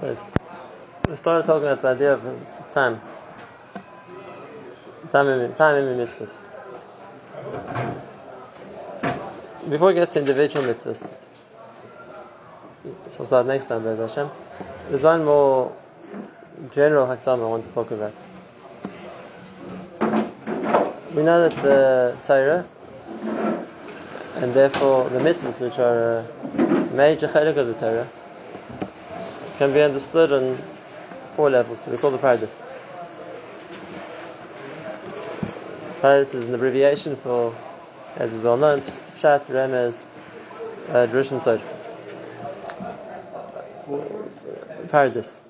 We started talking about the idea of time. Time in, time in mitzvahs. Before we get to individual mitzvahs, we'll start next time, Bez Hashem. There's one more general hakdam I want to talk about. We know that the Torah, and therefore the mitzvahs, which are a major chalik of the Torah, can be understood on four levels. We call the Pardes. Pardes is an abbreviation for, as is well known, Pshat, Remez, uh, Drush and Sod. Pardes.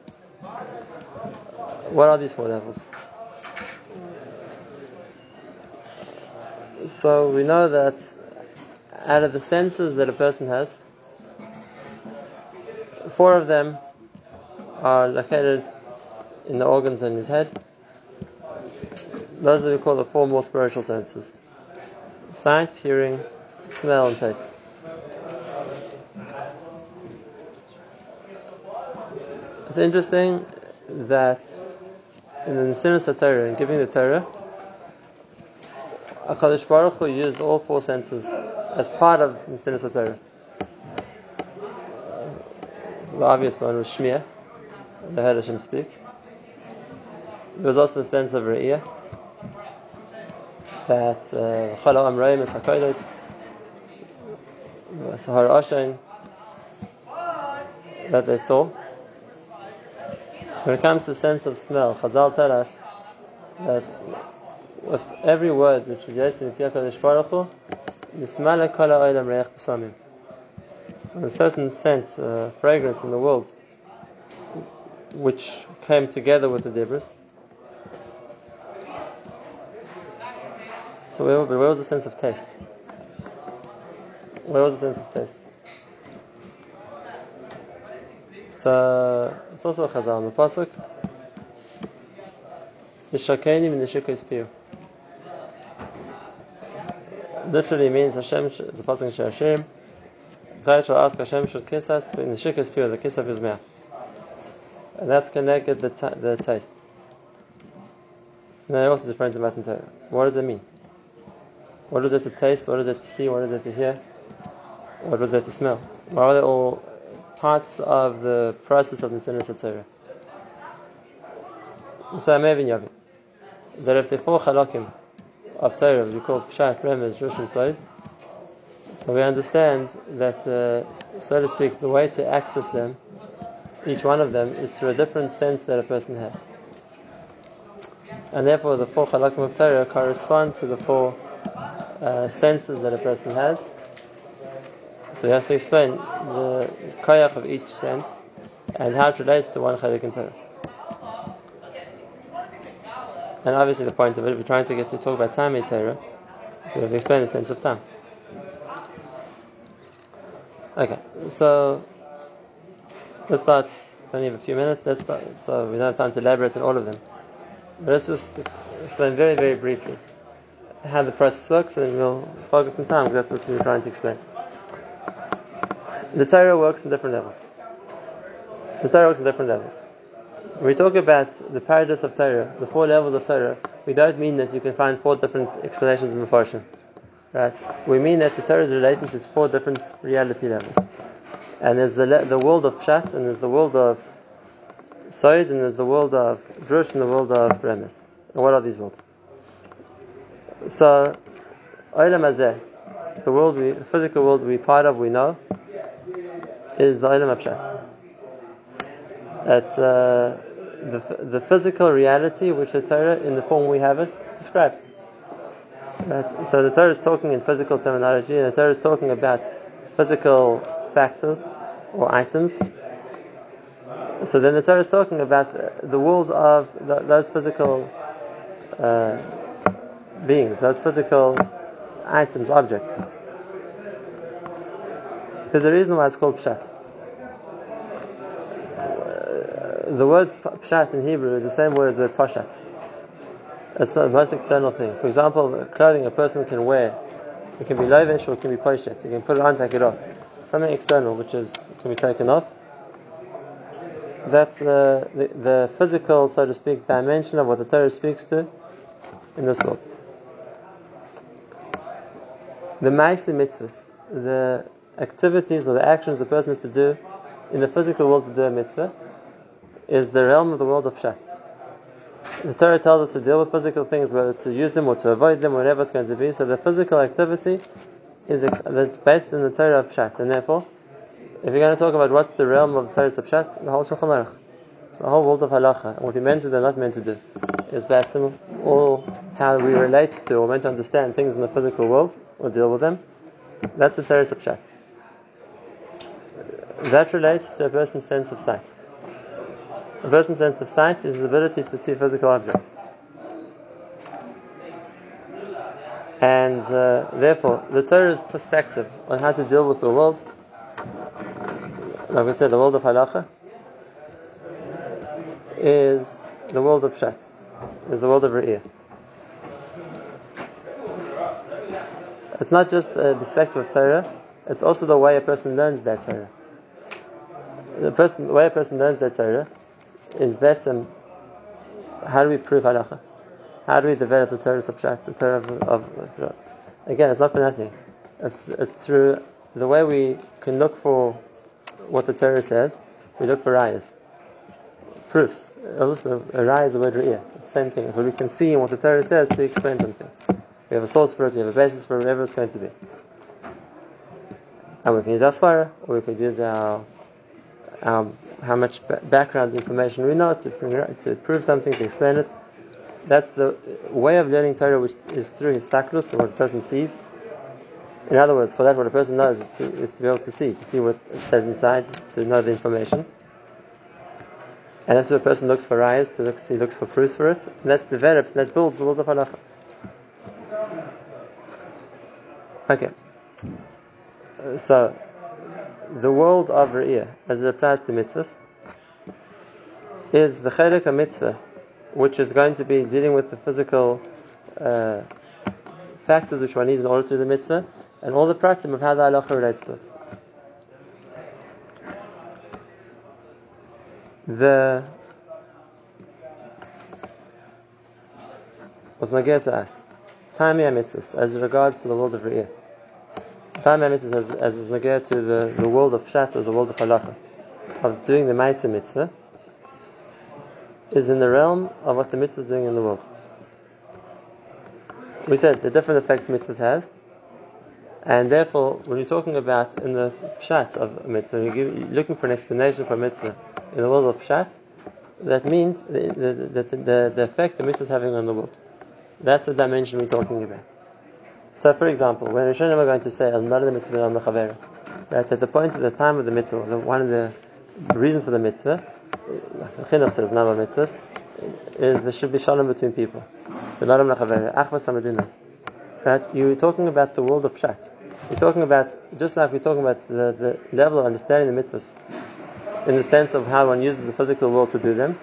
What are these four levels? So we know that out of the senses that a person has, four of them are located in the organs in his head. Those are we call the four more spiritual senses sight, hearing, smell, and taste. It's interesting that in the Nesinas Torah, in giving the Torah, HaKadosh Baruch Hu used all four senses as part of Nesinas Torah. The obvious one was Shmiya, the heard Hashem speak. There was also the sense of Re'iyah, that Chala Amreim is HaKodos, Sahara Ashain, that they saw. When it comes to the sense of smell, Chazal tell us that with every word which yet in HaKadosh Baruch Hu, Nismala Kala Olam Reich B'Samim. A certain scent, uh, fragrance in the world, which came together with the debris, So where, where was the sense of taste? Where was the sense of taste? So it's also a chazal. The pasuk Yishakeni min. Literally means Hashem. The pasuk is Hashem. Chai shall ask Hashem should kiss us in the shikis piyu, the kiss of his mouth, and that's connected the t- the taste. And then also referring to Matan Torah. What does it mean? What is it to taste? What is it to see? What is it to hear? What is it to smell? Why are they all parts of the process of the Nesinas Torah? So I may have that if the four halakim of Torah, we call Pshat, Remez, Drush, and Sod, so we understand that, uh, so to speak, the way to access them, each one of them, is through a different sense that a person has. And therefore, the four halakim of Torah correspond to the four uh, senses that a person has. So you have to explain the koyach of each sense and how it relates to one chelik in Torah. And obviously the point of it, we're trying to get to talk about time in Torah, so we have to explain the sense of time. Okay, so let's start. We only have a few minutes. Let's start. So we don't have time to elaborate on all of them. But let's just explain very, very briefly how the process works, and we'll focus on time because that's what we're trying to explain. The Torah works in different levels. The Torah works in different levels. When we talk about the Pardes of Torah, the four levels of Torah, we don't mean that you can find four different explanations in the Farshim. Right? We mean that the Torah is related to four different reality levels. And there's the, the world of Pshat, and there's the world of Sod, and there's the world of Drush, and the world of Remez. And what are these worlds? So, Olam Hazeh, the world we, the physical world we part of, we know, is the Olam Pshat. It's uh, the, the physical reality which the Torah, in the form we have it, describes. Right? So the Torah is talking in physical terminology, and the Torah is talking about physical factors or items. So then the Torah is talking about the world of those physical uh, beings, those physical items, objects. There's a reason why it's called pshat. The word pshat in Hebrew is the same word as the word pashat. It's the most external thing. For example, clothing a person can wear, it can be lovish or it can be poshet. You can put it on, take it off. Something external which is can be taken off. That's the, the, the physical, so to speak, dimension of what the Torah speaks to in this world. The Maisi mitzvahs, the activities or the actions a person has to do in the physical world to do a mitzvah, is the realm of the world of Pshat. The Torah tells us to deal with physical things, whether to use them or to avoid them, whatever it's going to be. So the physical activity is based in the Torah of Pshat, and therefore, if you're going to talk about what's the realm of Torah of Pshat, the whole Shulchan Aruch, the whole world of halacha, and what we're meant to do and not meant to do, is based on all how we relate to or meant to understand things in the physical world or deal with them. That's the Torah of Pshat. That relates to a person's sense of sight. A person's sense of sight is the ability to see physical objects. And uh, therefore, the Torah's perspective on how to deal with the world, like we said, the world of halacha, is the world of Pshat, is the world of Re'iyah. It's not just a perspective of Torah, it's also the way a person learns that Torah. The, person, the way a person learns that Torah is better. How do we prove halacha? How do we develop the Torah subtract the Torah of, of, again? It's not for nothing. It's, it's through the way we can look for what the Torah says. We look for rayas, proofs. Uh, also, a raya is the word re'iyah. It's same thing. So we can see what the Torah says to explain something. We have a source for it. We have a basis for whatever it's going to be. And we can use our svara, or we could use our, our how much background information we know to, to prove something, to explain it. That's the way of learning Torah, which is through his taklus, what a person sees. In other words, for that, what a person knows is to, is to be able to see, to see what it says inside, to know the information. And that's what a person looks for eyes, to look, he looks for proofs for it. And that develops, and that builds the world of halacha. Okay. So, the world of Re'iyah, as it applies to mitzvahs, is the chelik of mitzvah, which is going to be dealing with the physical uh, factors which one needs in order to do the mitzvah, and all the pratim of how the halacha relates to it. The was nagir to us, time mitzvahs, as regards to the world of Re'iyah. Time mitzvahs as, as is nagir to the, the world of Pshat, or the world of Halacha, of doing the Maisa mitzvah, is in the realm of what the mitzvah is doing in the world. We said the different effects mitzvahs have, and therefore, when you're talking about in the Pshat of mitzvah, you're, you're looking for an explanation for mitzvah in the world of Pshat, that means the, the, the, the, the effect the mitzvah is having on the world. That's the dimension we're talking about. So, for example, when Rishonim are going to say the mitzvah al right at the point of the time of the mitzvah, one of the reasons for the mitzvah, the Chinuch says, Nama mitzvahs, is there should be shalom between people. Right? You're talking about the world of pshat. You're talking about, just like we're talking about the, the level of understanding the mitzvahs, in the sense of how one uses the physical world to do them.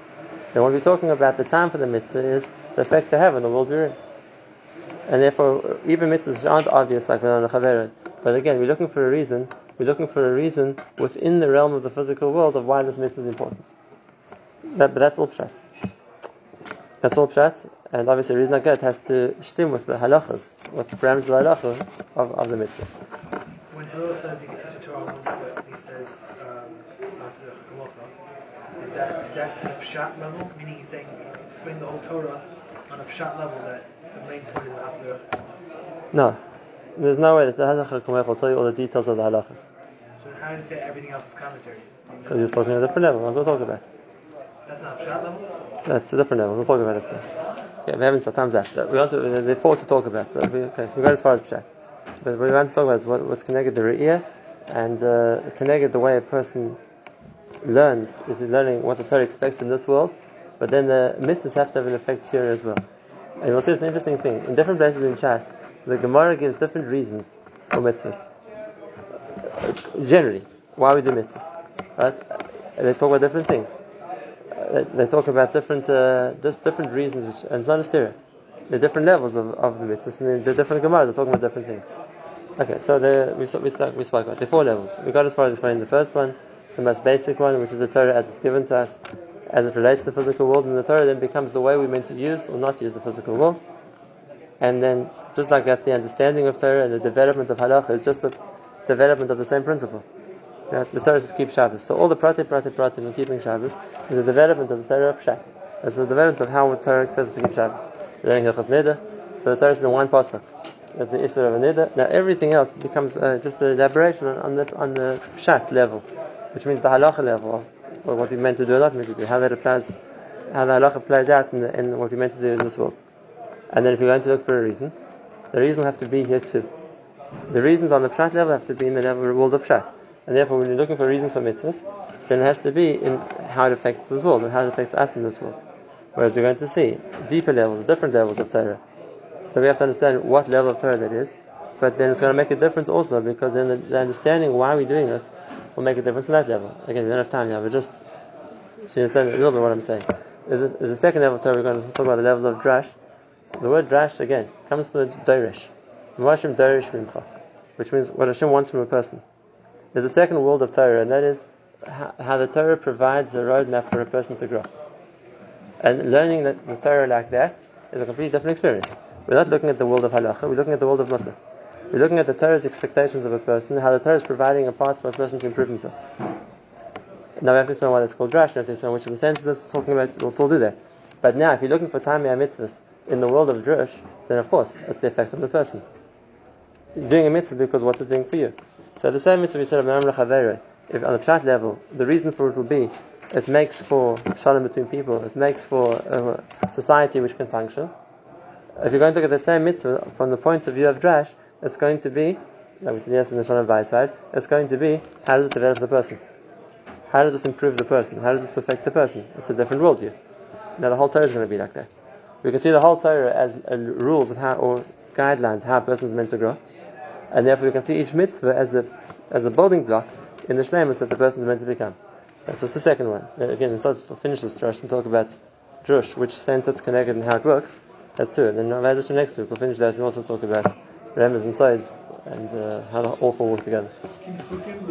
And when we're talking about the time for the mitzvah is the effect they have on the world we're in and therefore even mitzvahs aren't obvious like Chaveret. But again, we're looking for a reason. We're looking for a reason within the realm of the physical world of why this mitzvah is important. That, but that's all pshat. That's all pshat, and obviously the reason I get has to stem with the halachas, with the parameters of the halacha of, of the mitzvah. When Hillel says he can teach a Torah foot, he says um, is that is that at a pshat level? Meaning he's saying explain the whole Torah on a pshat level that the main point is after. No, there's no way that the Hazach will tell you all the details of the halachas. So how does he say everything else is commentary? Because he's talking at a different level. I'm going to talk about. That's not pshat level. That's a different level. We'll talk about it soon. Okay, we haven't had time's that. We want to. There's four to talk about. Okay, so we got as far as pshat. But what we want to talk about is what, what's connected the re'iyah and uh, connected the way a person learns is learning what the Torah expects in this world, but then the mitzvahs have to have an effect here as well. And you'll see it's an interesting thing. In different places in Shas, the Gemara gives different reasons for mitzvahs. Generally, why we do mitzvahs. Right? They talk about different things. They talk about different uh, different reasons, which, and it's not a stereo. The different levels of, of the mitzvahs, and the different Gemara, they're talking about different things. Okay, so the, we, we, we spoke about the four levels. We got as far as explaining the first one, the most basic one, which is the Torah as it's given to us, as it relates to the physical world, and the Torah then becomes the way we're meant to use or not use the physical world. And then, just like that, the understanding of Torah and the development of halacha is just a development of the same principle. Right? The Torah says keep Shabbos. So all the prati, prati, prati in keeping Shabbos is the development of the Torah of Pshat. It's the development of how the Torah says to keep Shabbos. Learning Hilchas Neder. So the Torah is in one pasuk. That's the Isra of Neder. Now everything else becomes uh, just an elaboration on, on, the on the Pshat level, which means the halacha level of what we meant to do or not meant to do, how that applies, how the halacha plays out in, the, in what we meant to do in this world. And then if you're going to look for a reason, the reason have to be here too. The reasons on the Pshat level have to be in the level of world of Pshat. And therefore, when you're looking for reasons for mitzvahs, then it has to be in how it affects this world and how it affects us in this world. Whereas we're going to see deeper levels, different levels of Torah. So we have to understand what level of Torah that is. But then it's going to make a difference also because then the, the understanding why we're doing it will make a difference in that level. Again, we don't have time now, but just so you understand a little bit what I'm saying. There's a, there's a second level of Torah, we're going to talk about the level of drash. The word drash, again, comes from the Dorish. Mashim Dorish Mimcha, which means what Hashem wants from a person. There's a second world of Torah, and that is how, the Torah provides a roadmap for a person to grow. And learning the Torah like that is a completely different experience. We're not looking at the world of halacha, we're looking at the world of Mussar. We're looking at the Torah's expectations of a person, how the Torah is providing a path for a person to improve himself. Now we have to explain why that's called drash, we have to explain which of the senses it's talking about, we'll still do that. But now, if you're looking for Tamei mitzvahs in the world of drush, then of course, that's the effect on the person. You're doing a mitzvah because what's it doing for you? So the same mitzvah we said of if on the chat level, the reason for it will be it makes for shalom between people, it makes for a society which can function. If you're going to look at the same mitzvah from the point of view of drash, it's going to be, like we said yes in the Shalom side, it's going to be how does it develop the person? How does this improve the person? How does this perfect the person? It's a different worldview. Now the whole Torah is going to be like that. We can see the whole Torah as uh, rules of how or guidelines how a person is meant to grow, and therefore we can see each mitzvah as a as a building block in the shlemus that the person is meant to become. That's just the second one. Again, let's finish this drush and talk about drush, which sense it's connected and how it works. That's two. And then next week we'll finish that and also talk about Remez and sides and uh, how the all four work together.